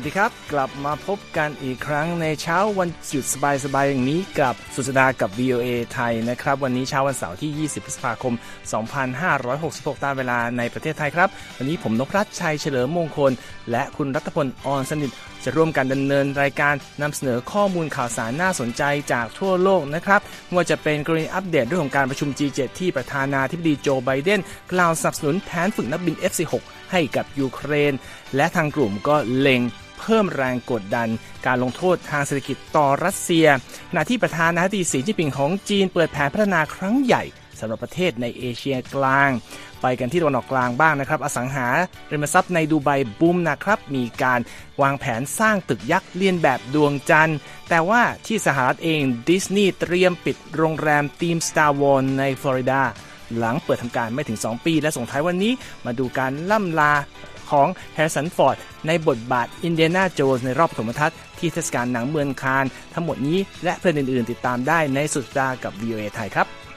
วัสดีครับ กลับมาพบกันอีกครั้งในเช้าวันหยุดสบายๆอย่างนี้กับสุสดากับ VOA ไทยนะครับ วันนี้เช้าวันเสาร์ที่ 20 พฤษภาคม 2566 ตามเวลาในประเทศไทยครับ วันนี้ผมนพรัชชัยเฉลิมมงคล และคุณรัตพลออนสนิทจะร่วมกันดำเนินรายการนำเสนอข้อมูลข่าวสารน่าสนใจจากทั่วโลกนะครับไม่ว่าจะเป็นกรณีอัปเดตเรื่องของการประชุม G7 ที่ประธานาธิบดีโจไบเดนกล่าวสนับสนุนแผนฝึกนักบิน F-16 ให้กับยูเครน และทางกลุ่มก็เล็ง เพิ่มแรงกดดัน การลงโทษทางเศรษฐกิจต่อรัสเซียขณะที่ประธานาธิบดีสีจิ้นผิงของจีนเปิดแผนพัฒนาครั้งใหญ่สำหรับประเทศในเอเชียกลาง ไปกันที่ตะวันออกกลางบ้างนะครับ อสังหาริมทรัพย์ในดูไบบูมนะครับ มีการวางแผนสร้างตึกยักษ์เลียนแบบดวงจันทร์ แต่ว่าที่สหรัฐเองดิสนีย์เตรียมปิดโรงแรมทีม Star Wars ในฟลอริดาหลังเปิดทำการไม่ถึง 2 ปี และส่งท้ายวันนี้มาดูการล่ำลา ของแฮร์ริสันฟอร์ด ในบทบาทอินเดียนาโจนส์ในรอบปฐมทัศน์ที่เทศกาลหนังเมืองคานส์ทั้งหมดนี้และเรื่องอื่นๆ ติดตามได้ในสุดสัปดาห์กับ VOA ไทยครับ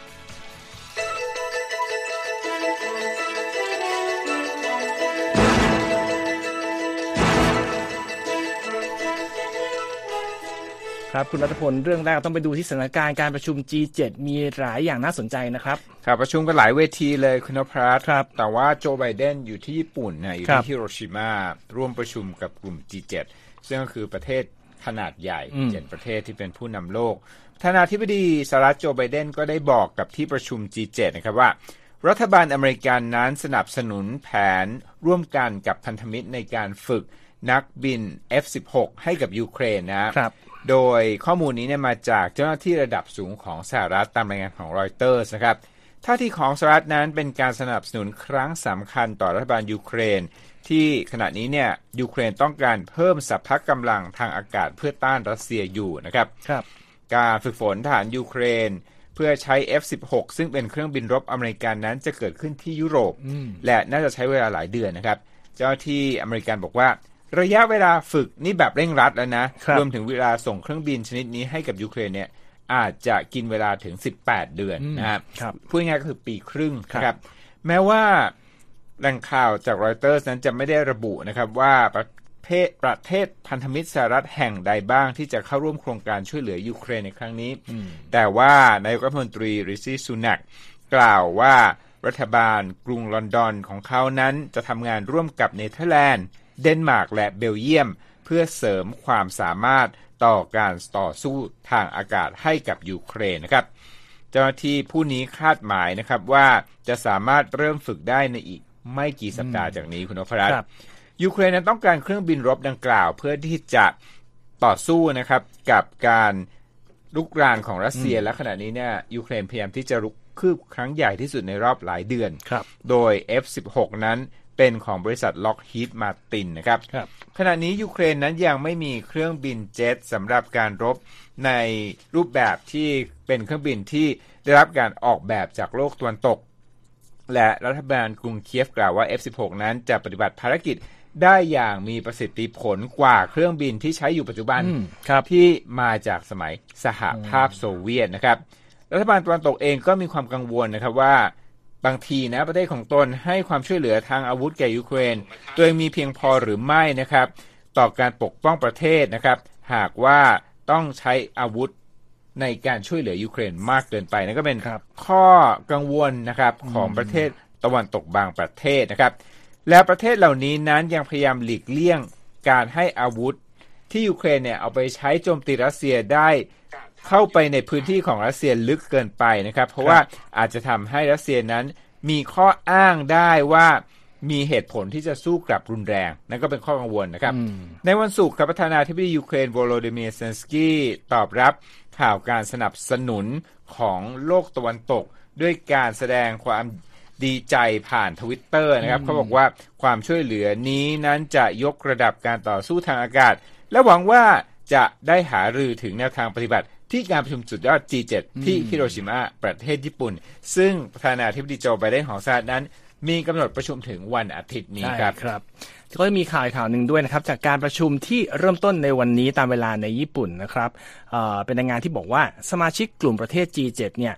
ครับคุณรัตพลเรื่องแรกต้องไปดูที่สถานการณ์การประชุม G7 มีหลายอย่างน่าสนใจนะครับครับประชุมกันหลายเวทีเลยคุณนพรัตน์ครับแต่ว่าโจไบเดนอยู่ที่ญี่ปุ่นนะอยู่ครัที่บฮิโรชิมาร่วมประชุมกับกลุ่ม G7 ซึ่งก็คือประเทศขนาดใหญ่อืมเจ็ดประเทศที่เป็นผู้นำโลกประธานาธิบดีสหรัฐโจไบเดนก็ได้บอกกับที่ประชุม G7 นะครับว่า รัฐบาลอเมริกันนั้นสนับสนุนแผนร่วมกันกับพันธมิตรในการฝึกนักบิน F16 ให้กับยูเครนนะครับ โดยข้อมูลนี้เนี่ยมาจากเจ้าหน้าที่ระดับสูงของสหรัฐตามรายงานของรอยเตอร์สนะครับท่าทีของสหรัฐนั้นเป็นการสนับสนุนครั้งสำคัญต่อรัฐบาลยูเครน ที่ขณะนี้เนี่ยยูเครนต้องการเพิ่มสรรพกำลังทางอากาศเพื่อต้านรัสเซียอยู่นะครับครับ การฝึกฝนทหารยูเครนเพื่อใช้ F16 ซึ่งเป็นเครื่องบินรบอเมริกันนั้นจะเกิดขึ้นที่ยุโรป และน่าจะใช้เวลาหลายเดือนนะครับ เจ้าหน้าที่อเมริกันบอกว่า ระยะเวลาฝึกนี่แบบเร่งรัดแล้วนะครับรวมถึงเวลาส่งเครื่องบินชนิดนี้ให้กับยูเครนเนี่ยอาจจะกินเวลาถึง 18 เดือนนะครับครับพูดง่ายๆก็คือปีครึ่งครับนะครับ แม้ว่าแหล่งข่าวจากรอยเตอร์สนั้นจะไม่ได้ระบุนะครับว่าประเทศประเทศพันธมิตรสหรัฐแห่งใดบ้างที่จะเข้าร่วมโครงการช่วยเหลือยูเครนในครั้งนี้ แต่ว่านายกรัฐมนตรีริชี่ซูนักกล่าวว่ารัฐบาลกรุงลอนดอนของเขานั้นจะทำงานร่วมกับเนเธอร์แลนด์ เดนมาร์กและเบลเยียม เพื่อเสริมความสามารถต่อการต่อสู้ทางอากาศให้กับยูเครนนะครับ เจ้าหน้าที่ผู้นี้คาดหมายนะครับว่าจะสามารถเริ่มฝึกได้ในอีกไม่กี่สัปดาห์จากนี้คุณนพรัตน์ครับยูเครนนั้นต้องการเครื่องบินรบดังกล่าว เพื่อที่จะต่อสู้นะครับกับการลุกรานของรัสเซียและขณะนี้เนี่ยยูเครนพยายามที่จะรุกคืบครั้งใหญ่ที่สุดในรอบหลายเดือนครับโดย F16 นั้น เป็นของบริษัท Lockheed Martin นะครับครับขณะนี้ยูเครนนั้นยังไม่มีเครื่องบินเจ็ตสำหรับการรบในรูปแบบที่เป็นเครื่องบินที่ได้รับการออกแบบจากโลกตะวันตก และรัฐบาลกรุงเคียฟกล่าวว่า F16 นั้นจะปฏิบัติภารกิจได้อย่างมีประสิทธิผลกว่าเครื่องบินที่ใช้อยู่ปัจจุบันอืมครับที่มาจากสมัยสหภาพโซเวียตนะครับ รัฐบาลตะวันตกเองก็มีความกังวลนะครับว่า บางทีนะประเทศของตนให้ความช่วยเหลือทางอาวุธแก่ยูเครนโดยมีเพียงพอหรือไม่นะครับ ต่อการปกป้องประเทศนะครับ หากว่าต้องใช้อาวุธในการช่วยเหลือยูเครนมากเกินไปนั่นก็เป็นครับข้อกังวลนะครับของประเทศตะวันตกบางประเทศนะครับ และประเทศเหล่านี้นั้นยังพยายามหลีกเลี่ยงการให้อาวุธที่ยูเครนเนี่ยเอาไปใช้โจมตีรัสเซียได้ เข้าไปในพื้นที่ของรัสเซียลึกเกินไปนะครับ เพราะว่าอาจจะทำให้รัสเซียนั้นมีข้ออ้างได้ว่ามีเหตุผลที่จะสู้กลับรุนแรง นั่นก็เป็นข้อกังวลนะครับ ในวันศุกร์ครับประธานาธิบดียูเครนโวโลดิเมียร์เซเลนสกี้ตอบรับข่าวการสนับสนุนของโลกตะวันตก ด้วยการแสดงความดีใจผ่านทวิตเตอร์นะครับ เขาบอกว่าความช่วยเหลือนี้นั้นจะยกระดับการต่อสู้ทางอากาศ และหวังว่าจะได้หารือถึงแนวทางปฏิบัติ ที่การประชุมสุดยอด G7 ที่ฮิโรชิมาประเทศญี่ปุ่น ซึ่งประธานาธิบดีโจไบเดนของสหรัฐนั้น มีกำหนดประชุมถึงวันอาทิตย์นี้ใช่ครับครับก็จะมีข่าวอีกข่าวหนึ่งด้วยนะครับ จากการประชุมที่เริ่มต้นในวันนี้ตามเวลาในญี่ปุ่นนะครับเอ่อเป็นรายงานที่บอกว่าสมาชิกกลุ่มประเทศ G7 เนี่ย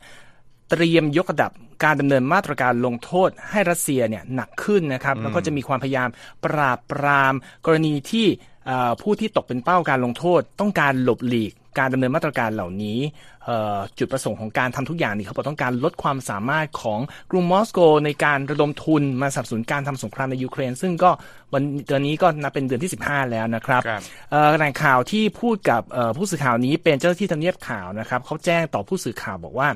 เตรียมยกระดับการดำเนินมาตรการลงโทษให้รัสเซียเนี่ยหนักขึ้นนะครับแล้วก็จะมีความพยายามปราบปราม กรณีที่เอ่อผู้ที่ตกเป็นเป้าการลงโทษต้องการหลบหลีก การดำเนินมาตรการเหล่านี้ จุดประสงค์ของการทำทุกอย่างนี่เขาบอกต้องการลดความสามารถของกรุงมอสโก ในการระดมทุนมาสนับสนุนการทำสงครามในยูเครน ซึ่งก็วันเดือนนี้ก็นับเป็นเดือนที่ 15 แล้วนะครับครับเอ่อแหล่งข่าวที่พูดกับเอ่อผู้สื่อข่าวนี้เป็นเจ้าหน้าที่ทำเนียบข่าวนะครับเขาแจ้งต่อผู้สื่อข่าวบอกว่า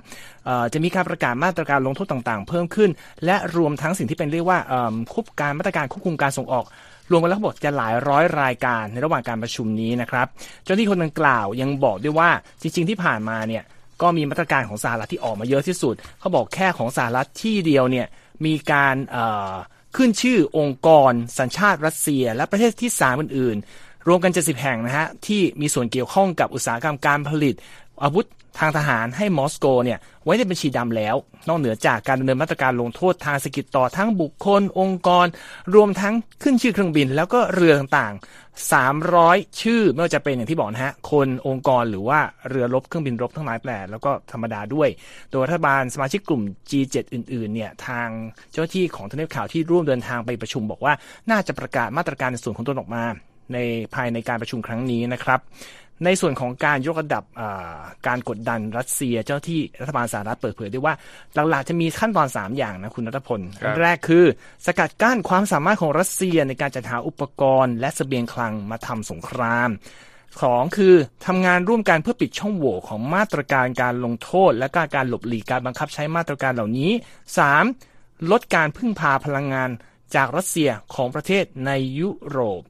เอ่อจะมีการประกาศมาตรการลงโทษต่างๆ เพิ่มขึ้น และรวมทั้งสิ่งที่เป็นเรียกว่าเอิ่มควบการมาตรการควบคุมการส่งออกรวมกันแล้วเขาบอกจะหลายร้อยรายการในระหว่างการประชุมนี้นะครับ เจ้าหน้าที่คนดังกล่าวยังบอกด้วยว่าจริง ๆ ที่ผ่านมาเนี่ย ก็มีมาตรการของสหรัฐที่ออกมาเยอะที่สุด เขาบอกแค่ของสหรัฐที่เดียวเนี่ยมีการขึ้นชื่อองค์กร สัญชาติรัสเซีย และประเทศที่สามอื่นๆ รวมกัน 70 แห่งนะฮะที่มีส่วนเกี่ยวข้องกับอุตสาหกรรมการผลิตอาวุธ ทางทหารให้มอสโกเนี่ยไว้ในบัญชีดำแล้ว นอกเหนือจากการดำเนินมาตรการลงโทษทางเศรษฐกิจต่อทั้งบุคคล องค์กร รวมทั้งขึ้นชื่อเครื่องบิน แล้วก็เรือต่างๆ 300 ชื่อไม่ว่าจะเป็นอย่างที่บอกนะฮะคนองค์กรหรือว่าเรือรบเครื่องบินรบทั้งหลายแปลแล้วก็ธรรมดาด้วย โดยรัฐบาลสมาชิกกลุ่ม G7 อื่นๆเนี่ยทางเจ้าหน้าที่ของทางเนียข่าวที่ร่วมเดินทางไปประชุมบอกว่าน่าจะประกาศมาตรการในส่วนของตนออกมาในภายในการประชุมครั้งนี้นะครับ ในส่วนของการยกระดับอ่าการกดดันรัสเซียเจ้าที่รัฐบาลสหรัฐเปิดเผยด้วยว่าหลักๆจะมีขั้นตอน 3 อย่างนะคุณนัทพลครับอันแรกคือ สกัดกั้นความสามารถของรัสเซียในการจัดหาอุปกรณ์ และเสบียงคลังมาทำสงครามสองคือทำงานร่วมกันเพื่อปิดช่องโหว่ของมาตรการการลงโทษ และการการหลบหลีกการบังคับใช้มาตรการเหล่านี้สามลดการพึ่งพาพลังงาน จากรัสเซียของประเทศในยุโรป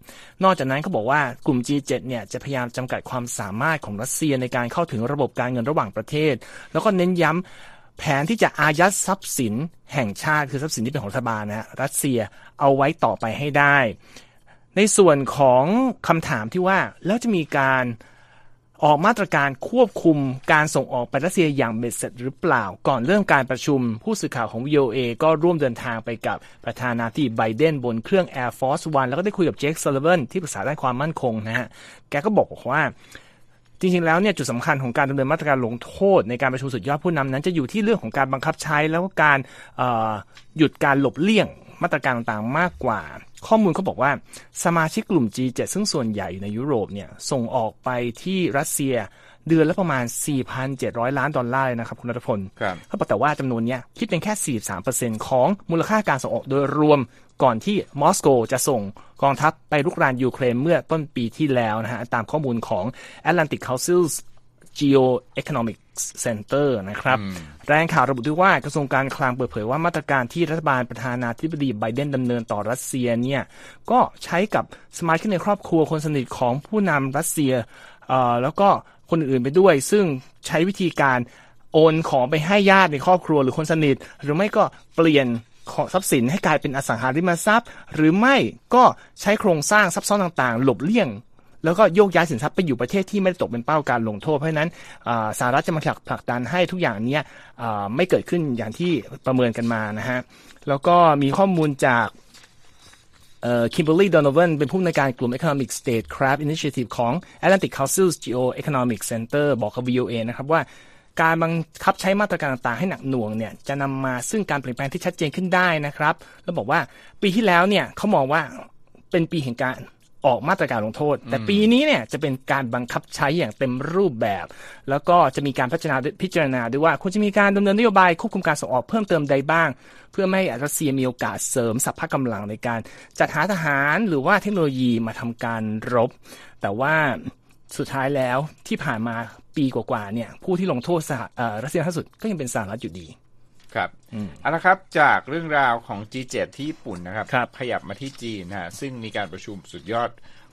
นอกจากนั้นเขาบอกว่ากลุ่ม G7 เนี่ยจะพยายามจำกัดความสามารถของรัสเซียในการเข้าถึงระบบการเงินระหว่างประเทศ แล้วก็เน้นย้ำแผนที่จะอายัดทรัพย์สินแห่งชาติคือทรัพย์สินที่เป็นของรัฐบาลนะฮะรัสเซียเอาไว้ต่อไปให้ได้ ในส่วนของคำถามที่ว่าแล้วจะมีการ ออกมาตรการควบคุมการส่งออกไปรัสเซียอย่างเบ็ดเสร็จหรือเปล่า ก่อนเริ่มการประชุม ผู้สื่อข่าวของ VOA ก็ร่วมเดินทางไปกับประธานาธิบดีไบเดนบนเครื่อง Air Force One แล้วก็ได้คุยกับเจคซัลลิ v วนที่ปรึกษาด้านความมั่นคงนะฮะ แกก็บอกว่าจริงๆ แล้วเนี่ยจุดสำคัญของการดำเนินมาตรการลงโทษในการประชุมสุดยอดผู้นำนั้น จะอยู่ที่เรื่องของการบังคับใช้แล้วก็การหยุดการหลบเลี่ยงมาตรการต่างๆมากกว่า ข้อมูลเขาบอกว่าสมาชิกกลุ่ม G7 ซึ่งส่วนใหญ่อยู่ในยุโรปเนี่ยส่งออกไปที่รัสเซียเดือนละประมาณ 4,700 ล้านดอลลาร์เลยนะครับ คุณรัฐพลครับเขาบอกแต่ว่าจำนวนเนี้ยคิดเป็นแค่ 43%ของมูลค่าการส่งออกโดยรวมก่อนที่มอสโกจะส่งกองทัพไปรุกรานยูเครนเมื่อต้นปีที่แล้วนะฮะ ตามข้อมูลของ Atlantic Council's Geoeconomic Center นะครับรายงานข่าวระบุด้วยว่ากระทรวงการคลังเปิดเผยว่ามาตรการที่รัฐบาลประธานาธิบดีไบเดนดำเนินต่อรัสเซียเนี่ยก็ใช้กับสมาชิกในครอบครัวคนสนิทของผู้นำรัสเซียเอ่อแล้วก็คนอื่นๆไปด้วย ซึ่งใช้วิธีการโอนของไปให้ญาติในครอบครัวหรือคนสนิท หรือไม่ก็เปลี่ยนของทรัพย์สินให้กลายเป็นอสังหาริมทรัพย์ หรือไม่ก็ใช้โครงสร้างซับซ้อนต่างๆ หลบเลี่ยง แล้วก็โยกย้ายสินทรัพย์ไปอยู่ประเทศที่ไม่ได้ตกเป็นเป้าการลงโทษ เพราะนั้นสหรัฐจะมาผลักผลักดันให้ทุกอย่างนี้ไม่เกิดขึ้นอย่างที่ประเมินกันมานะฮะแล้วก็มีข้อมูลจากคิมเบอร์ลีย์ด n น v วนเป็นผู้อำนวยการกลุ่ม Economic Statecraft Initiative ของ Atlantic Council's Geoeconomic Center บอกกับ VOA นะครับว่าการบังคับใช้มาตรการต่างๆให้หนักหน่วงเนี่ยจะนำมาซึ่งการเปลี่ยนแปลงที่ชัดเจนขึ้นได้นะครับ แล้วบอกว่าปีที่แล้วเนี่ยเขามองว่าเป็นปีแห่งการ ออกมาตรการลงโทษ แต่ปีนี้เนี่ยจะเป็นการบังคับใช้อย่างเต็มรูปแบบ แล้วก็จะมีการพิจารณาพิจารณาด้วยว่าควรจะมีการดำเนินนโยบายควบคุมการส่งออกเพิ่มเติมใดบ้าง เพื่อไม่ให้รัสเซียมีโอกาสเสริมสัพพะกำลังในการจัดหาทหารหรือว่าเทคโนโลยีมาทำการรบ แต่ว่าสุดท้ายแล้วที่ผ่านมาปีกว่าๆเนี่ยผู้ที่ลงโทษสหเอ่อรัสเซียล่าสุดก็ยังเป็นสหรัฐอยู่ดี ครับเอาละครับจากเรื่องราวของ G7 ที่ญี่ปุ่นนะครับครับขยับมาที่จีนนะฮะซึ่งมีการประชุมสุดยอด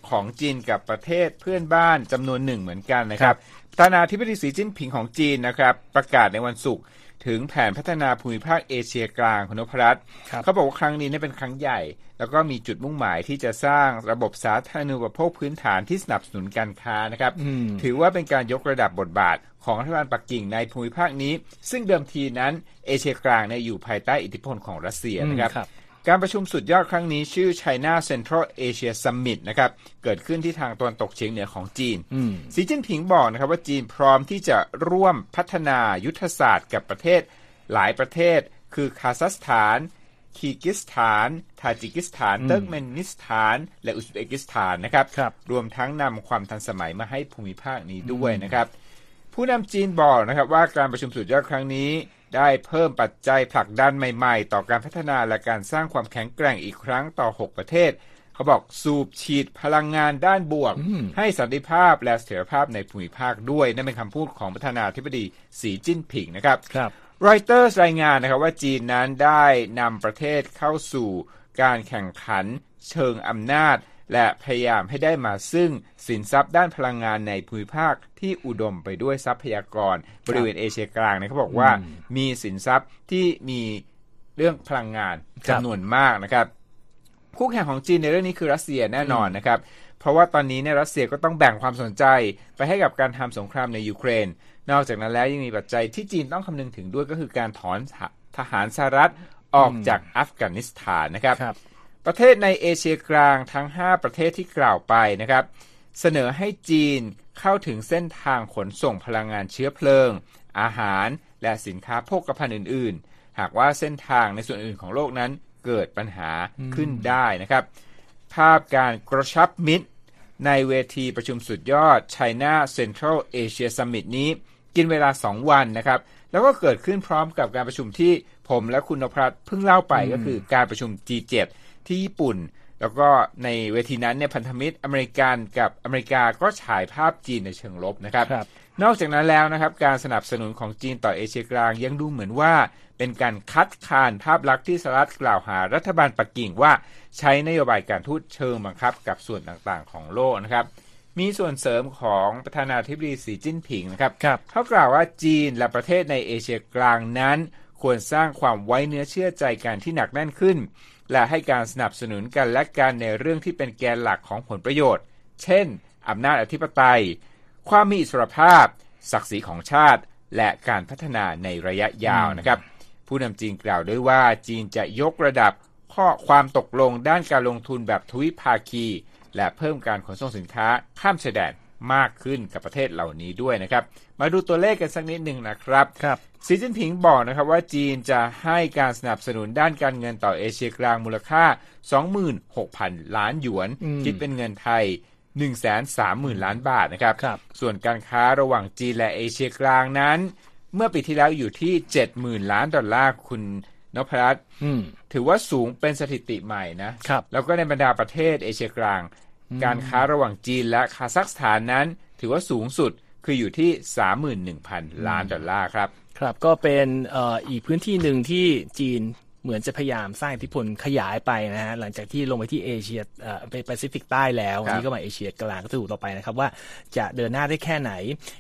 ของจีนกับประเทศเพื่อนบ้านจำนวนหนึ่งเหมือนกันนะครับประธานาธิบดีสีจิ้นผิงของจีนนะครับ ประกาศในวันศุกร์ ถึงแผนพัฒนาภูมิภาคเอเชียกลางคุณนพรัตน์ครับเขาบอกว่าครั้งนี้เนี่ยเป็นครั้งใหญ่ แล้วก็มีจุดมุ่งหมายที่จะสร้างระบบสาธารณูปโภคพื้นฐานที่สนับสนุนการค้านะครับ ถือว่าเป็นการยกระดับบทบาทของรัฐบาลปักกิ่งในภูมิภาคนี้ ซึ่งเดิมทีนั้นเอเชียกลางเนี่ยอยู่ภายใต้อิทธิพลของรัสเซียนะครับครับ การประชุมสุดยอดครั้งนี้ชื่อ China Central Asia Summit นะครับ เกิดขึ้นที่ทางตะวันตกเฉียงเหนือของจีน สีจิ้นผิงบอกนะครับว่าจีนพร้อมที่จะร่วมพัฒนายุทธศาสตร์กับประเทศ หลายประเทศ คือคาซัคสถาน คีร์กิสถาน ทาจิกิสถาน เติร์กเมนิสถาน และอุซเบกิสถานนะครับครับรวมทั้งนำความทันสมัยมาให้ภูมิภาคนี้ด้วยนะครับ ผู้นำจีนบอกนะครับว่าการประชุมสุดยอดครั้งนี้ ได้เพิ่มปัจจัยผลักดันใหม่ๆ ต่อการพัฒนาและการสร้างความแข็งแกร่งอีกครั้งต่อ 6 ประเทศ เขาบอกสูบฉีดพลังงานด้านบวก ให้สันติภาพและเสถียรภาพในภูมิภาคด้วย นั่นเป็นคำพูดของประธานาธิบดีสีจิ้นผิงนะครับครับรอยเตอร์รายงานนะครับว่าจีนนั้นได้นำประเทศเข้าสู่การแข่งขันเชิงอำนาจ และพยายามให้ได้มาซึ่งสินทรัพย์ด้านพลังงานในภูมิภาคที่อุดมไปด้วยทรัพยากร บริเวณเอเชียกลางเนี่ยเขาบอกว่ามีสินทรัพย์ที่มีเรื่องพลังงานครับจำนวนมากนะครับ คู่แข่งของจีนในเรื่องนี้คือรัสเซียแน่นอนนะครับ เพราะว่าตอนนี้เนี่ยรัสเซียก็ต้องแบ่งความสนใจไปให้กับการทำสงครามในยูเครน นอกจากนั้นแล้วยังมีปัจจัยที่จีนต้องคำนึงถึงด้วยก็คือการถอนทหารสหรัฐออกจากอัฟกานิสถานนะครับครับ ประเทศในเอเชียกลางทั้ง 5 ประเทศที่กล่าวไปนะครับ เสนอให้จีนเข้าถึงเส้นทางขนส่งพลังงานเชื้อเพลิง อาหาร และสินค้าโภคภัณฑ์อื่น ๆ หากว่าเส้นทางในส่วนอื่นของโลกนั้นเกิดปัญหาขึ้นได้นะครับ ภาพการกระชับมิตร ในเวทีประชุมสุดยอด China Central Asia Summit นี้ กินเวลา 2 วันนะครับ แล้วก็เกิดขึ้นพร้อมกับการประชุมที่ผมและคุณนพรัตเพิ่งเล่าไปก็คือการประชุม G7 ที่ญี่ปุ่น แล้วก็ในเวทีนั้นเนี่ยพันธมิตรอเมริกันกับอเมริกาก็ฉายภาพจีนในเชิงลบนะครับครับนอกจากนั้นแล้วนะครับ การสนับสนุนของจีนต่อเอเชียกลางยังดูเหมือนว่า เป็นการคัดค้านภาพลักษณ์ที่สหรัฐกล่าวหารัฐบาลปักกิ่งว่าใช้นโยบายการทูตเชิงบังคับกับส่วนต่างๆ ของโลกนะครับมีส่วนเสริมของประธานาธิบดีสีจิ้นผิงนะครับครับเขากล่าวว่าจีนและประเทศในเอเชียกลางนั้น ควรสร้างความไว้เนื้อเชื่อใจกันที่หนักแน่นขึ้น และให้การสนับสนุนกันและกันในเรื่องที่เป็นแกนหลักของผลประโยชน์ เช่น อำนาจอธิปไตย ความมีอิสรภาพ ศักดิ์ศรีของชาติ และการพัฒนาในระยะยาวนะครับ ผู้นำจีนกล่าวด้วยว่าจีนจะยกระดับข้อความตกลงด้านการลงทุนแบบทวิภาคี และเพิ่มการขนส่งสินค้าข้ามชายแดน มากขึ้นกับประเทศเหล่านี้ด้วยนะครับ มาดูตัวเลขกันสักนิดหนึ่งนะครับครับสีจิ้นผิงบอกนะครับว่าจีนจะให้การสนับสนุนด้านการเงินต่อเอเชียกลางมูลค่า 26,000 ล้านหยวนอืมคิดเป็นเงินไทย 130,000 ล้านบาทนะครับครับส่วนการค้าระหว่างจีนและเอเชียกลางนั้น เมื่อปีที่แล้วอยู่ที่ 70,000 ล้านดอลลาร์คุณนพรัตน์อืมถือว่าสูงเป็นสถิติใหม่นะครับแล้วก็ในบรรดาประเทศเอเชียกลาง การค้าระหว่างจีนและคาซัคสถานนั้น ถือว่าสูงสุดคืออยู่ที่ 31,000 ล้านดอลลาร์ครับ ครับก็เป็นเอ่ออีกพื้นที่หนึ่งที่จีนเหมือนจะพยายามสร้างอิทธิพลขยายไปนะฮะหลังจากที่ลงไปที่เอเชียเอ่อไปแปซิฟิกใต้แล้ววันนี้ก็มาเอเชียกลางก็จะดูต่อไปนะครับว่าจะเดินหน้าได้แค่ไหน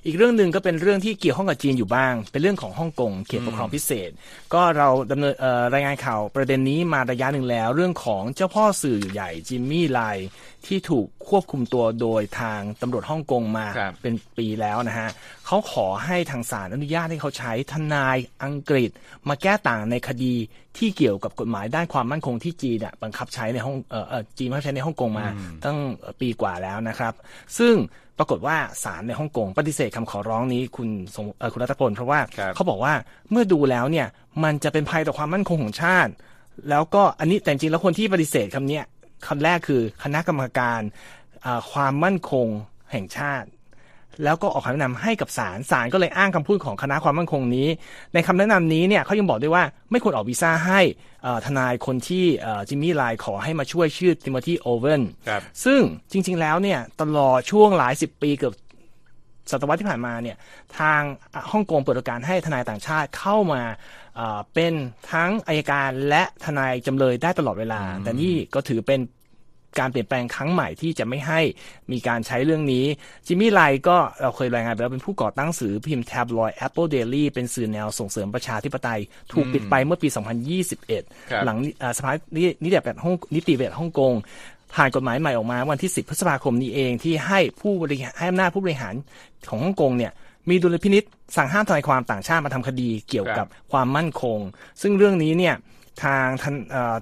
อีกเรื่องหนึ่งก็เป็นเรื่องที่เกี่ยวข้องกับจีนอยู่บ้าง เป็นเรื่องของฮ่องกงเขตปกครองพิเศษ ก็เราดำเนินเอ่อรายงานข่าวประเด็นนี้มาระยะหนึ่งแล้ว เรื่องของเจ้าพ่อสื่อใหญ่จิมมี่ไล ที่ถูกควบคุมตัวโดยทางตำรวจฮ่องกงมาครับเป็นปีแล้วนะฮะเขาขอให้ทางศาลอนุญาตให้เขาใช้ทนายอังกฤษ มาแก้ต่างในคดีที่เกี่ยวกับกฎหมายด้านความมั่นคงที่จีนอะบังคับใช้ในห้องเอ่อเอ่อจีนบังคับใช้ในฮ่องกงมาตั้งปีกว่าแล้วนะครับ ซึ่งปรากฏว่าศาลในฮ่องกงปฏิเสธคำขอร้องนี้คุณสงเอ่อคุณรัตพลเพราะว่าครับเขาบอกว่าเมื่อดูแล้วเนี่ยมันจะเป็นภัยต่อความมั่นคงของชาติแล้วก็อันนี้แต่จริงๆแล้วคนที่ปฏิเสธคำเนี้ย คำแรกคือคณะกรรมการอ่าความมั่นคงแห่งชาติ แล้วก็ออกคำแนะนำให้กับศาลศาลก็เลยอ้างคำพูดของคณะความมั่นคงนี้ ในคำแนะนำนี้เนี่ยเขายังบอกด้วยว่าไม่ควรออกวีซ่าให้เอ่อทนายคนที่เอ่อจิมมี่ไลน์ขอให้มาช่วยชื่อติโมธีโอเวนครับซึ่งจริง ๆ แล้วเนี่ยตลอดช่วงหลายสิบปีเกือบ ศตวรรษที่ผ่านมาเนี่ยทางอะฮ่องกงเปิดโอกาสให้ทนายต่างชาติเข้ามาเอ่อเป็นทั้งอายการและทนายจำเลยได้ตลอดเวลา แต่นี่ก็ถือเป็นการเปลี่ยนแปลงครั้งใหม่ที่จะไม่ให้มีการใช้เรื่องนี้ จิมมี่ไลก็เราเคยรายงานไปแล้วเป็นผู้ก่อตั้งสื่อพิมพ์แท็บลอย Apple Daily เป็นสื่อแนวส่งเสริมประชาธิปไตย ถูกปิดไปเมื่อปีครับ2021 หลังอ่าสภานินิติบัญญัติฮ่องนิติบัญญัติฮ่องกง ผ่านกฎหมายใหม่ออกมาวันที่ 10 พฤษภาคมนี้เองที่ให้ผู้บริหารให้อำนาจผู้บริหารของฮ่องกงเนี่ยมีดุลพินิษสั่งห้ามทนายความต่างชาติมาทำคดีเกี่ยวกับความมั่นคง ซึ่งเรื่องนี้เนี่ยทางทันเอ่อ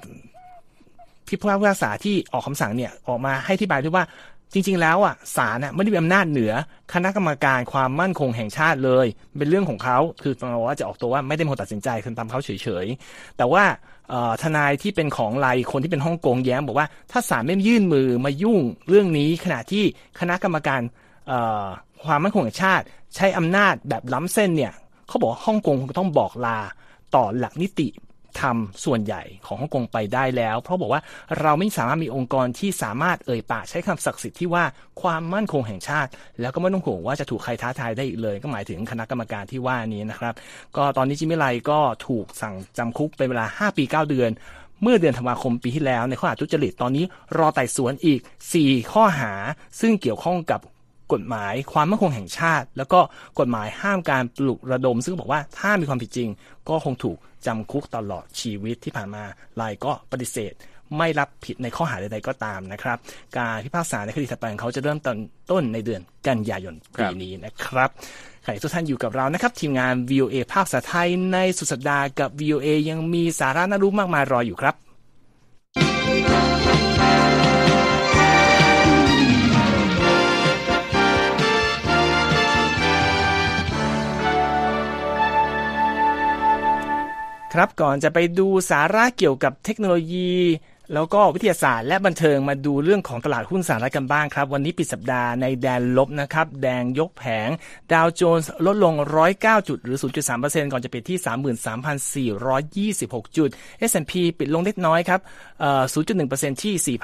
ที่ผู้พิพากษาที่ออกคำสั่งเนี่ยออกมาให้ที่บายด้วยว่า จริง ๆ แล้วอะศาลน่ะไม่ได้มีอำนาจเหนือคณะกรรมการความมั่นคงแห่งชาติเลย เป็นเรื่องของเขาคือตรงว่าจะออกตัวว่าไม่ได้เป็นคนตัดสินใจคือตามเขาเฉยๆ แต่ว่าทนายที่เป็นของไลคนที่เป็นฮ่องกงแย้มบอกว่าถ้าศาลไม่ยื่นมือมายุ่งเรื่องนี้ขณะที่คณะกรรมการความมั่นคงแห่งชาติ ใช้อำนาจแบบล้ำเส้นเนี่ยเขาบอกฮ่องกงต้องบอกลาต่อหลักนิติ ธรรมส่วนใหญ่ของฮ่องกงไปได้แล้ว เพราะบอกว่าเราไม่สามารถมีองค์กรที่สามารถเอ่ยปากใช้คำศักดิ์สิทธิ์ที่ว่าความมั่นคงแห่งชาติ แล้วก็ไม่ต้องห่วงว่าจะถูกใครท้าทายได้อีกเลย ก็หมายถึงคณะกรรมการที่ว่านี้นะครับ ก็ตอนนี้จิมมิไลก็ถูกสั่งจำคุกเป็นเวลา 5 ปี 9 เดือนเมื่อเดือนธันวาคมปีที่แล้วในข้อหาทุจริตตอนนี้รอไต่สวนอีก 4 ข้อหา ซึ่งเกี่ยวข้องกับ กฎหมายความมั่นคงแห่งชาติ แล้วก็กฎหมายห้ามการปลุกระดม ซึ่งบอกว่าถ้ามีความผิดจริง ก็คงถูกจำคุกตลอดชีวิตที่ผ่านมาลายก็ปฏิเสธไม่รับผิดในข้อหาใดๆก็ตามนะครับ การพิพากษาในคดีถัดไปของเขาจะเริ่มต้นต้นในเดือนกันยายนปีนี้นะครับใครทุกท่านอยู่กับเรานะครับ ทีมงาน VOA ภาคภาษาไทยในสุดสัปดาห์กับ VOA ยังมีสาระน่ารู้มากมายรออยู่ครับ ครับก่อนจะไปดูสาระเกี่ยวกับเทคโนโลยี แล้วก็วิทยาศาสตร์และบันเทิงมาดูเรื่องของตลาดหุ้นสหรัฐกันบ้างครับ วันนี้ปิดสัปดาห์ในแดนลบนะครับ แดงยกแผง ดาวโจนส์ลดลง 109 จุด หรือ 0.3%ก่อนจะปิดที่ 33,426 จุด S&P ปิดลงเล็กน้อยครับเอ่อ0.1%ที่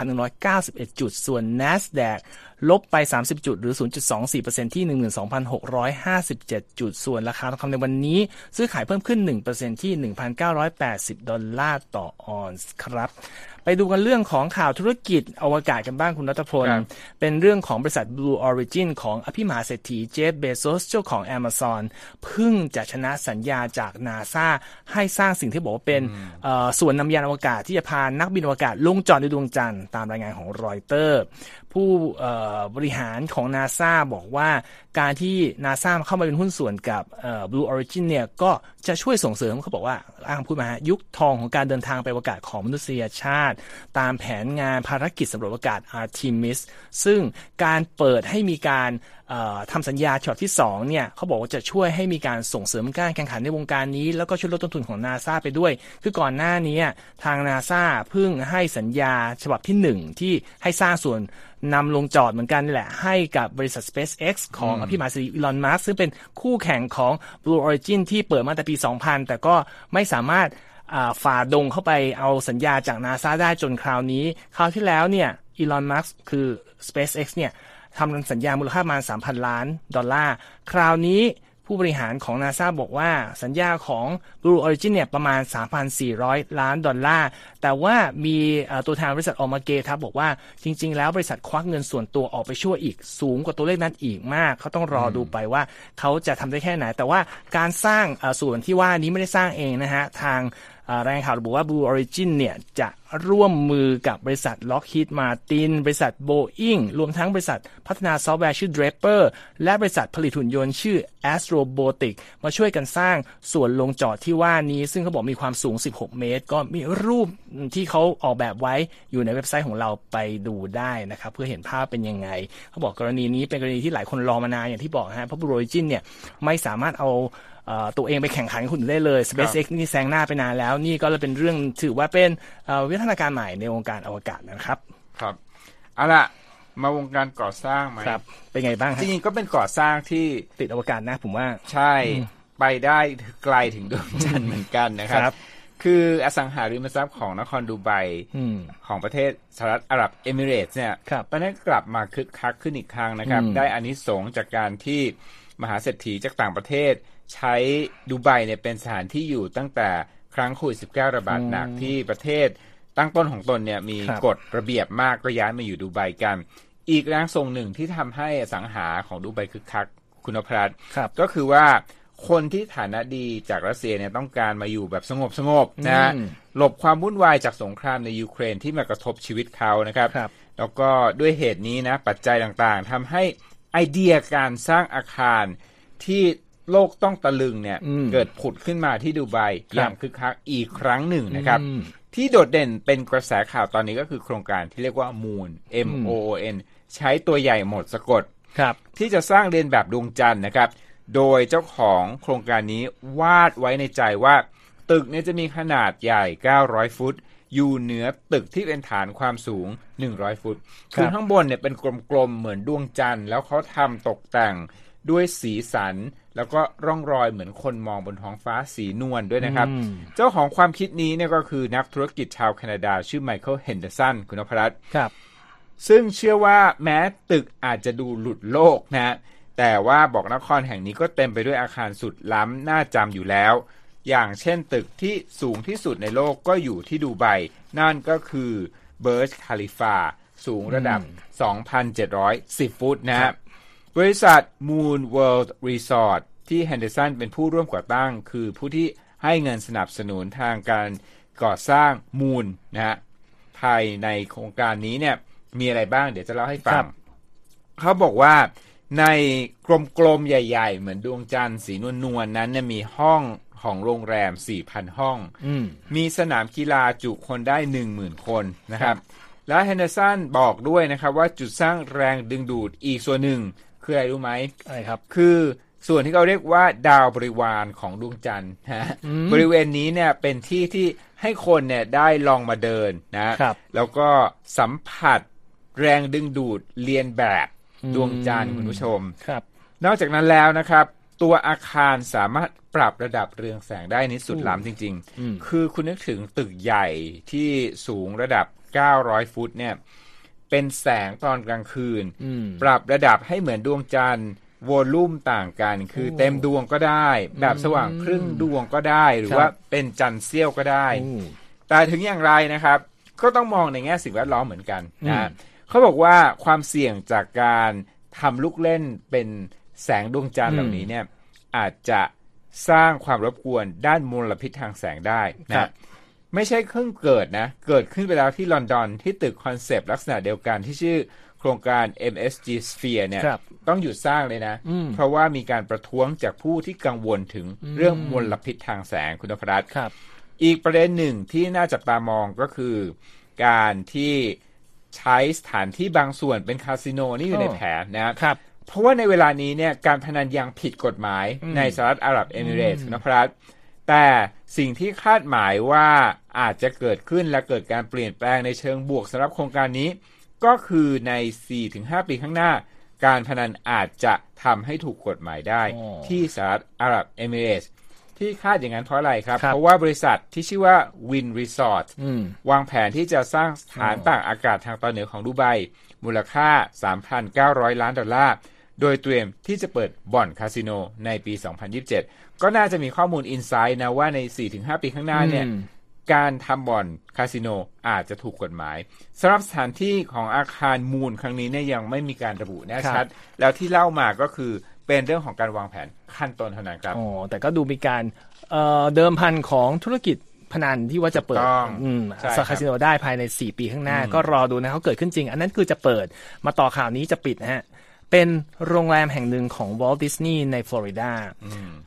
4,191 จุด ส่วน NASDAQ ลบไป 30 จุดหรือ 0.24%ที่ 12,657 จุด ส่วนราคาทองคำในวันนี้ ซื้อขายเพิ่มขึ้น 1%ที่ 1,980 ดอลลาร์ต่อออนซ์ครับ ไปดูกันเรื่องของข่าวธุรกิจอวกาศกันบ้างคุณรัตพลครับเป็นเรื่องของบริษัท Blue Origin ของอภิมหาเศรษฐีเจฟเบโซสเจ้าของ Amazon เพิ่งจะชนะสัญญาจากนาซาให้สร้างสิ่งที่บอกว่าเป็นเอ่อส่วนนำยานอวกาศที่จะพานักบินอวกาศลงจอดในดวงจันทร์ตามรายงานของรอยเตอร์ ผู้บริหารของนาซาบอกว่า การที่นาซาเข้ามาเป็นหุ้นส่วนกับเอ่อ Blue Origin เนี่ยก็จะช่วยส่งเสริมเขาบอกว่าอ้างพูดมาฮะยุคทองของการเดินทางไปอวกาศของมนุษยชาติ ตามแผนงานภารกิจสำรวจอวกาศ Artemis ซึ่งการเปิดให้มีการทำสัญญาฉบับที่2เนี่ยเขาบอกว่าจะช่วยให้มีการส่งเสริมการแข่งขันในวงการนี้ แล้วก็ช่วยลดต้นทุนของนาซาไปด้วย คือก่อนหน้านี้ทางนาซาเพิ่งให้สัญญาฉบับที่ 1 ที่ให้สร้างส่วนนำลงจอดเหมือนกันนี่แหละให้กับบริษัท SpaceX ของอพี่มหาสีอีลอนมัสซึ่งเป็นคู่แข่งของ Blue Origin ที่เปิดมาแต่ปี 2000 แต่ก็ไม่สามารถฝ่าดงเข้าไปเอาสัญญาจากนาซาได้จนคราวนี้ คราวที่แล้วเนี่ยอีลอนมัสคือ SpaceX เนี่ยทำสัญญามูลค่าประมาณ 3,000 ล้านดอลลาร์ คราวนี้ ผู้บริหารของนาซาบอกว่าสัญญาของ Blue Origin เนี่ยประมาณ 3,400 ล้านดอลลาร์ แต่ว่ามีตัวแทนบริษัทออกมาเกทับบอกว่าจริง ๆ แล้วบริษัทควักเงินส่วนตัวออกไปช่วยอีกสูงกว่าตัวเลขนั้นอีกมาก เขาต้องรอดูไปว่าเขาจะทำได้แค่ไหน แต่ว่าการสร้างส่วนที่ว่านี้ไม่ได้สร้างเองนะฮะ ทางรายงานข่าวระบุว่า Blue Origin เนี่ยจะ ร่วมมือกับบริษัท Lockheed Martin บริษัท Boeing รวมทั้งบริษัทพัฒนาซอฟต์แวร์ชื่อ Draper และบริษัทผลิตหุ่นยนต์ชื่อ Astrobotic มาช่วยกันสร้างส่วนลงจอดที่ว่านี้ ซึ่งเขาบอกมีความสูง 16 เมตร ก็มีรูปที่เขาออกแบบไว้อยู่ในเว็บไซต์ของเราไปดูได้นะครับ เพื่อเห็นภาพเป็นยังไง เขาบอกกรณีนี้เป็นกรณีที่หลายคนรอมานานอย่างที่บอกฮะเพราะ Blue Origin เนี่ยไม่สามารถเอาตัวเองไปแข่งขันกับคนอื่นได้เลย SpaceX นี่แซงหน้าไปนานแล้ว นี่ก็เลยเป็นเรื่องถือว่าเป็นเอ่อวิวัฒนาการใหม่ในวงการอวกาศนะครับ ครับเอาล่ะมาวงการก่อสร้างไหมครับ เป็นไงบ้างจฮะริงๆก็เป็นก่อสร้างที่ติดอวกาศนะผมว่าใช่ไปได้ไกลถึงดวงจันทร์เหมือนกันนะครับครับคืออสังหาริมทรัพย์ของนครดูไบอืมของประเทศสหรัฐอาหรับเอมิเรตส์เนี่ยครับตอนนี้กลับมาคึกคักขึ้นอีกครั้งนะครับอืมได้อานิสงส์จากการที่มหาเศรษฐีจากต่างประเทศ ใช้ดูไบเนี่ยเป็นสถานที่อยู่ตั้งแต่ครั้งโควิด19 ระบาดหนักที่ประเทศ ตั้งต้นของตนเนี่ยมีครับกฎระเบียบมากก็ย้ายมาอยู่ดูไบกัน อีกแรงส่งหนึ่งที่ทำให้อสังหาของดูไบคึกคักคุณพรัตน์ครับก็คือว่าคนที่ฐานะดีจากรัสเซียเนี่ยต้องการมาอยู่แบบสงบสงบๆนะฮะอืมหลบความวุ่นวายจากสงครามในยูเครนที่มากระทบชีวิตเขานะครับครับแล้วก็ด้วยเหตุนี้นะปัจจัยต่างๆทำให้ไอเดียการสร้างอาคารที่โลกต้องตะลึงเนี่ยอืมเกิดผุดขึ้นมาที่ดูไบครับอย่างคึกคักอีกครั้งหนึ่งนะครับอืม ที่โดดเด่นเป็นกระแสข่าวตอนนี้ก็คือโครงการที่เรียกว่า Moon M O O N ใช้ตัวใหญ่หมดสะกดครับ ที่จะสร้างเรียนแบบดวงจันทร์นะครับ โดยเจ้าของโครงการนี้วาดไว้ในใจว่า ตึกเนี่ยจะมีขนาดใหญ่ 900 ฟุต อยู่เหนือตึกที่เป็นฐานความสูง 100 ฟุต คือข้างบนเนี่ยเป็นกลมๆ เหมือนดวงจันทร์แล้วเขาทำตกแต่งด้วยสีสัน แล้วก็ร่องรอยเหมือนคนมองบนท้องฟ้าสีนวลด้วยนะครับอืมเจ้าของความคิดนี้เนี่ยก็คือนักธุรกิจชาวแคนาดา ชื่อไมเคิลเฮนเดอร์สันคุณนพรัตน์ครับ ซึ่งเชื่อว่าแม้ตึกอาจจะดูหลุดโลกนะ แต่ว่าบอกนครแห่งนี้ก็เต็มไปด้วยอาคารสุดล้ำน่าจำอยู่แล้ว อย่างเช่นตึกที่สูงที่สุดในโลกก็อยู่ที่ดูไบนั่นก็คือเบิร์จคาลิฟาสูงระดับ 2,710 ฟุตนะฮะบ ริษัท Moon World Resort ที่เฮนเดอร์สันเป็นผู้ร่วมก่อตั้ง คือผู้ที่ให้เงินสนับสนุนทางการก่อสร้างมูลนะฮะภายในโครงการนี้เนี่ยมีอะไรบ้างเดี๋ยวจะเล่าให้ฟังครับเขาบอกว่าในกลมๆ ใหญ่ ๆ เหมือนดวงจันทร์สีนวลๆนั้นเนี่ยมีห้องของโรงแรม 4,000 ห้องอืมมีสนามกีฬาจุคนได้ 10,000 คนนะครับ แล้วแฮนเดอร์สันบอกด้วยนะครับว่าจุดสร้างแรงดึงดูดอีกส่วนหนึ่ง คืออะไรรู้ไหมอะไรครับ คือส่วนที่เขาเรียกว่าดาวบริวารของดวงจันทร์นะฮะอืมบริเวณนี้เนี่ยเป็นที่ที่ให้คนเนี่ยได้ลองมาเดินนะครับแล้วก็สัมผัสแรงดึงดูดเรียนแบบดวงจันทร์คุณผู้ชมครับ นอกจากนั้นแล้วนะครับ ตัวอาคารสามารถปรับระดับเรืองแสงได้นี่สุดล้ำจริงอืมๆคือคุณนึกถึงตึกใหญ่ที่สูงระดับ 900 ฟุตเนี่ย เป็นแสงตอนกลางคืนอืมปรับระดับให้เหมือนดวงจันทร์วอลลุ่มต่างกัน คือโอ้เต็มดวงก็ได้ แบบสว่างครึ่งดวงก็ได้ หรือครับว่าเป็นจันทร์เสี้ยวก็ได้อืมแต่ถึงอย่างไรนะครับ ก็ต้องมองในแง่สิ่งแวดล้อมเหมือนกันอืนะมเขาบอกว่าความเสี่ยงจากการทำลูกเล่นเป็นแสงดวงจันทร์เหล่านี้เนี่ยอาจจะสร้างความรบกวนด้านมลพิษทางแสงได้ครันะบ ไม่ใช่เพิ่งเกิดนะ เกิดขึ้นไปแล้วที่ลอนดอนที่ตึกคอนเซปต์ลักษณะเดียวกันที่ชื่อโครงการ MSG Sphere เนี่ยครับต้องหยุดสร้างเลยนะอืมเพราะว่ามีการประท้วงจากผู้ที่กังวลถึงเรื่องมลพิษทางแสงคุณนพรัตน์ครับอีกประเด็นหนึ่งที่น่าจับตามองก็คือ การที่ใช้สถานที่บางส่วนเป็นคาสิโนนี่อยู่ในอ๋อแผนนะครับครับ เพราะว่าในเวลานี้เนี่ยการพนันยังผิดกฎหมายอืมในสหรัฐอาหรับเอมิเรตส์นะครับ แต่สิ่งที่คาดหมายว่าอาจจะเกิดขึ้นและเกิดการเปลี่ยนแปลงในเชิงบวกสำหรับโครงการนี้ ก็คือใน 4-5 ปีข้างหน้า การพนันอาจจะทำให้ถูกกฎหมายได้อ๋อที่สหรัฐอาหรับเอมิเรตส์ที่คาดอย่างนั้นเพราะอะไรครับครับ เพราะว่าบริษัทที่ชื่อว่า Win Resort อืมวางแผนที่จะสร้างสถานอ๋อต่างอากาศทางตอนเหนือของดูไบมูลค่า 3,900 ล้านดอลลาร์ โดยเตรียมที่จะเปิดบ่อนคาสิโนในปี 2027 ก็น่าจะมีข้อมูลอินไซต์นะว่าใน 4-5 ปีข้างหน้าเนี่ยอืมการทำบ่อนคาสิโนอาจจะถูกกฎหมายสำหรับสถานที่ของอาคารมูลครั้งนี้เนี่ยยังไม่มีการระบุแน่ชัด แล้วที่เล่ามาก็คือเป็นเรื่องของการวางแผนขั้นต้นเท่านั้นครับอ๋อแต่ก็ดูมีการเอ่อเดิมพันของธุรกิจพนันที่ว่าจะเปิดถูกต้องอืมใช่ครับคาสิโนได้ภายใน 4 ปีข้างหน้า ก็รอดูนะเขาเกิดขึ้นจริง อันนั้นคือจะเปิดมาต่อข่าวนี้จะปิดนะฮะ เป็นโรงแรมแห่งหนึ่งของ Walt Disney ในฟลอริดา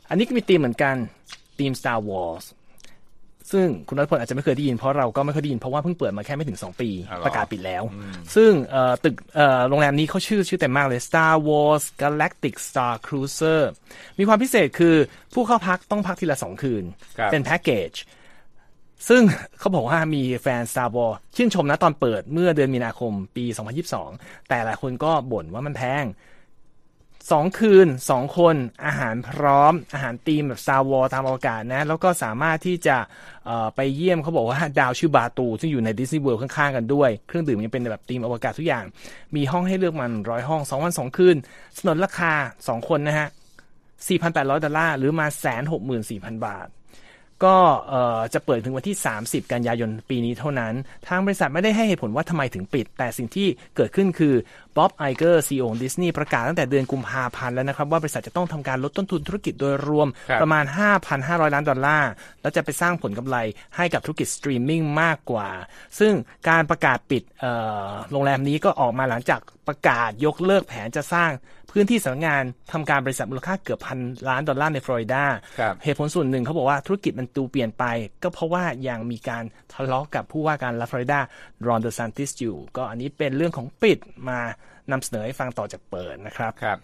อันนี้ก็มีธีมเหมือนกันธีม Star Wars ซึ่งคุณรัฐพลอาจจะไม่เคยได้ยินเพราะเราก็ไม่เคยได้ยินเพราะว่าเพิ่งเปิดมาแค่ไม่ถึง 2 ปีอ๋อเหรอประกาศปิดแล้ว ซึ่งเอ่อตึกเอ่อโรงแรมนี้เขาชื่อชื่อเต็มมากเลย Star Wars Galactic Star Cruiser มีความพิเศษคือผู้เข้าพักต้องพักทีละ 2 คืนครับเป็นแพ็กเกจ ซึ่งเขาบอกว่ามีแฟน Star Wars ชื่นชมนะตอนเปิดเมื่อเดือนมีนาคมปี 2022 แต่หลายคนก็บ่นว่ามันแพงสองคืนสองคนอาหารพร้อม อาหารธีมแบบ Star Wars ตามอวกาศนะ แล้วก็สามารถที่จะไปเยี่ยมเขาบอกว่าดาวชื่อบาตู ซึ่งอยู่ในดิสนีย์เวิลด์ข้างๆกันด้วย เครื่องดื่มยังเป็นแบบธีมอวกาศทุกอย่าง มีห้องให้เลือกหนึ่งร้อยห้องสองวันสองคืน สนนราคาสองคนนะฮะ 4,800 ดอลลาร์ หรือมาแสนหกหมื่นสี่พันบาท ก็เอ่อจะเปิดถึงวันที่ 30 กันยายนปีนี้เท่านั้น ทางบริษัทไม่ได้ให้เหตุผลว่าทำไมถึงปิด แต่สิ่งที่เกิดขึ้นคือบ๊อบไอเกอร์ CEO ดิสนีย์ประกาศตั้งแต่เดือนกุมภาพันธ์แล้วนะครับ ว่าบริษัทจะต้องทำการลดต้นทุนธุรกิจโดยรวมครับประมาณ 5,500 ล้านดอลลาร์ แล้วจะไปสร้างผลกำไรให้กับธุรกิจสตรีมมิ่งมากกว่า ซึ่งการประกาศปิดเอ่อโรงแรมนี้ก็ออกมาหลังจากประกาศยกเลิกแผนจะสร้าง พื้นที่สำนักงานทำการบริษัทมูลค่าเกือบพันล้านดอลลาร์ในฟลอริดาครับเหตุผลส่วนหนึ่งเขาบอกว่าธุรกิจมันดูเปลี่ยนไป ก็เพราะว่ายังมีการทะเลาะกับผู้ว่าการรัฐฟลอริดารอนเดอซานติสอยู่ ก็อันนี้เป็นเรื่องของปิดมานำเสนอให้ฟังต่อจากเปิดนะครับครับ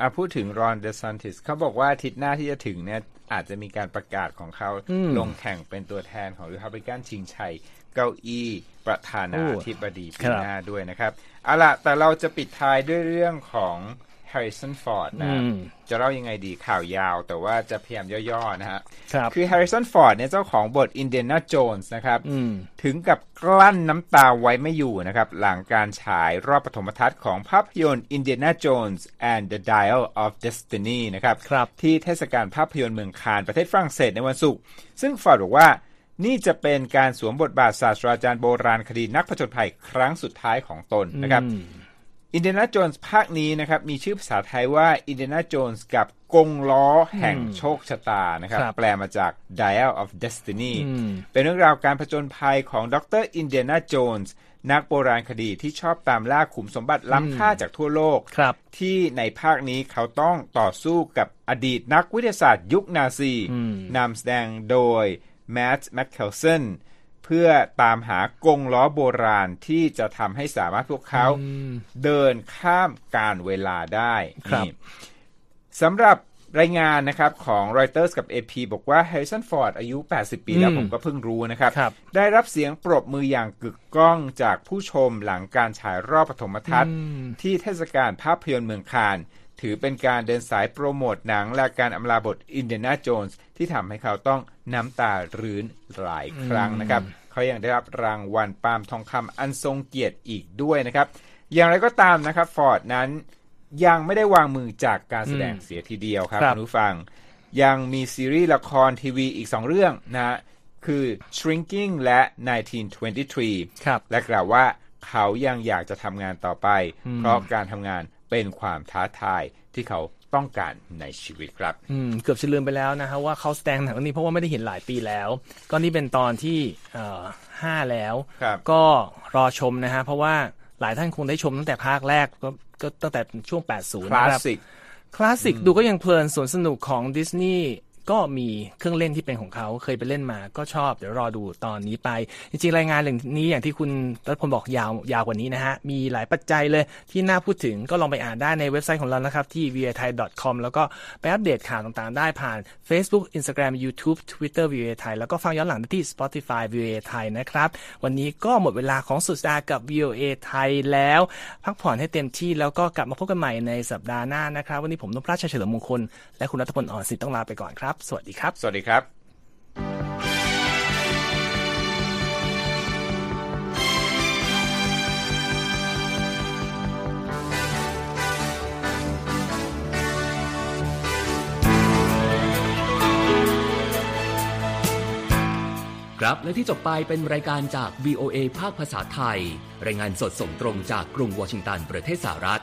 อะพูดถึงรอนเดอซานติสเขาบอกว่าอาทิตย์หน้าที่จะถึงเนี่ยอาจจะมีการประกาศของเขาอืมลงแข่งเป็นตัวแทนของริพับลิกันชิงชัย เก้าอี้ประธานาธิบดีปีครับหน้าด้วยนะครับเอาล่ะแต่เราจะปิดท้ายด้วยเรื่องของ Harrison Ford นะอืมจะเล่ายังไงดีข่าวยาว แต่ว่าจะพยายามย่อๆนะฮะครับคือ Harrison Ford เนี่ยเจ้าของบท Indiana Jones นะครับอืมถึงกับกลั้นน้ำตาไว้ไม่อยู่นะครับ หลังการฉายรอบปฐมทัศน์ของภาพยนตร์ Indiana Jones and the Dial of Destiny นะครับครับที่เทศกาลภาพยนตร์เมืองคานประเทศฝรั่งเศสในวันศุกร์ซึ่งฟอร์ดบอกว่านี่จะเป็นการสวมบทบาทศาสตราจารย์โบราณคดีนักผจญภัยครั้งสุดท้ายของตนนะครับ อืมอินเดียนาโจนส์ภาคนี้นะครับ มีชื่อภาษาไทยว่าอินเดียนาโจนส์กับกงล้อแห่งโชคชะตานะครับครับแปลมาจาก Dial of Destiny อืมเป็นเรื่องราวการผจญภัยของดรอินเดียนาโจนส์นักโบราณคดีที่ชอบตามล่าขุมสมบัติล้ำค่าจากทั่วโลกครับที่ในภาคนี้เขาต้องต่อสู้กับอดีตนักวิทยาศาสตร์ยุคนาซีอืมนำแสดงโดยแมตต์แมคเคลสัน เพื่อตามหากงล้อโบราณที่จะทำให้สามารถพวกเขาอืมเดินข้ามการเวลาได้ครับนี่สำหรับรายงานนะครับของ Reuters กับ AP บอกว่า Harrison Ford อายุ 80 ปีแล้วอืมผมก็เพิ่งรู้นะครับครับได้รับเสียงปรบมืออย่างกึกก้องจากผู้ชมหลังการฉายรอบปฐมทัศน์อืมที่เทศกาลภาพยนตร์เมืองคาน ถือเป็นการเดินสายโปรโมทหนังและการอำลาบทอินเดียนาโจนส์ที่ทำให้เขาต้องน้ำตารื้นหลายครั้งนะครับ เขายังได้รับรางวัลปาล์มทองคำอันทรงเกียรติอีกด้วยนะครับ อย่างไรก็ตามนะครับฟอร์ดนั้นยังไม่ได้วางมือจากการแสดงเสียทีเดียวครับครับคุณผู้ฟัง ยังมีซีรีส์ละครทีวีอีกสองเรื่องนะฮะคือ Shrinking และ 1923ครับและกล่าวว่าเขายังอยากจะทำงานต่อไป เพราะการทำงาน เป็นความท้าทายที่เขาต้องการในชีวิตครับ อืมเกือบจะลืมไปแล้วนะฮะว่าเขาแสดงหนังเรื่องนี้เพราะว่าไม่ได้เห็นหลายปีแล้ว ก็นี่เป็นตอนที่เอ่อห้าแล้วครับก็รอชมนะฮะเพราะว่าหลายท่านคงได้ชมตั้งแต่ภาคแรกก็ก็ตั้งแต่ช่วง 80คนะลาสครับสิก คลาสสิกดูก็ยังเพลินสวนสนุกของดิสนีย์ ก็มีเครื่องเล่นที่เป็นของเขาเคยไปเล่นมาก็ชอบ เดี๋ยวรอดูตอนนี้ไป จริงๆ รายงานเรื่องนี้อย่างที่คุณรัฐพลบอกยาวยาวกว่านี้นะฮะ มีหลายปัจจัยเลยที่น่าพูดถึงก็ลองไปอ่านได้ในเว็บไซต์ของเรานะครับ ที่ v a t h a i com แล้วก็ไปอัปเดตข่าวต่างๆ ได้ผ่าน Facebook Instagram YouTube Twitter v a t h a i แล้วก็ฟังย้อนหลังได้ที่ Spotify v a t h a i นะครับ วันนี้ก็หมดเวลาของสุดสัปดาห์กับ VOA ไทยแล้ว พักผ่อนให้เต็มที่แล้วก็กลับมาพบกันใหม่ในสัปดาห์หน้านะครับ วันนี้ผมนพราชชัยเฉลิมมงคลและคุณรัฐพลอ่อนสิทธิ์ต้องลาไปก่อนครับสวัสดีครับ สวัสดีครับครับและที่จบไปเป็นรายการจาก VOA ภาคภาษาไทย รายงานสดส่งตรงจากกรุงวอชิงตันประเทศสหรัฐ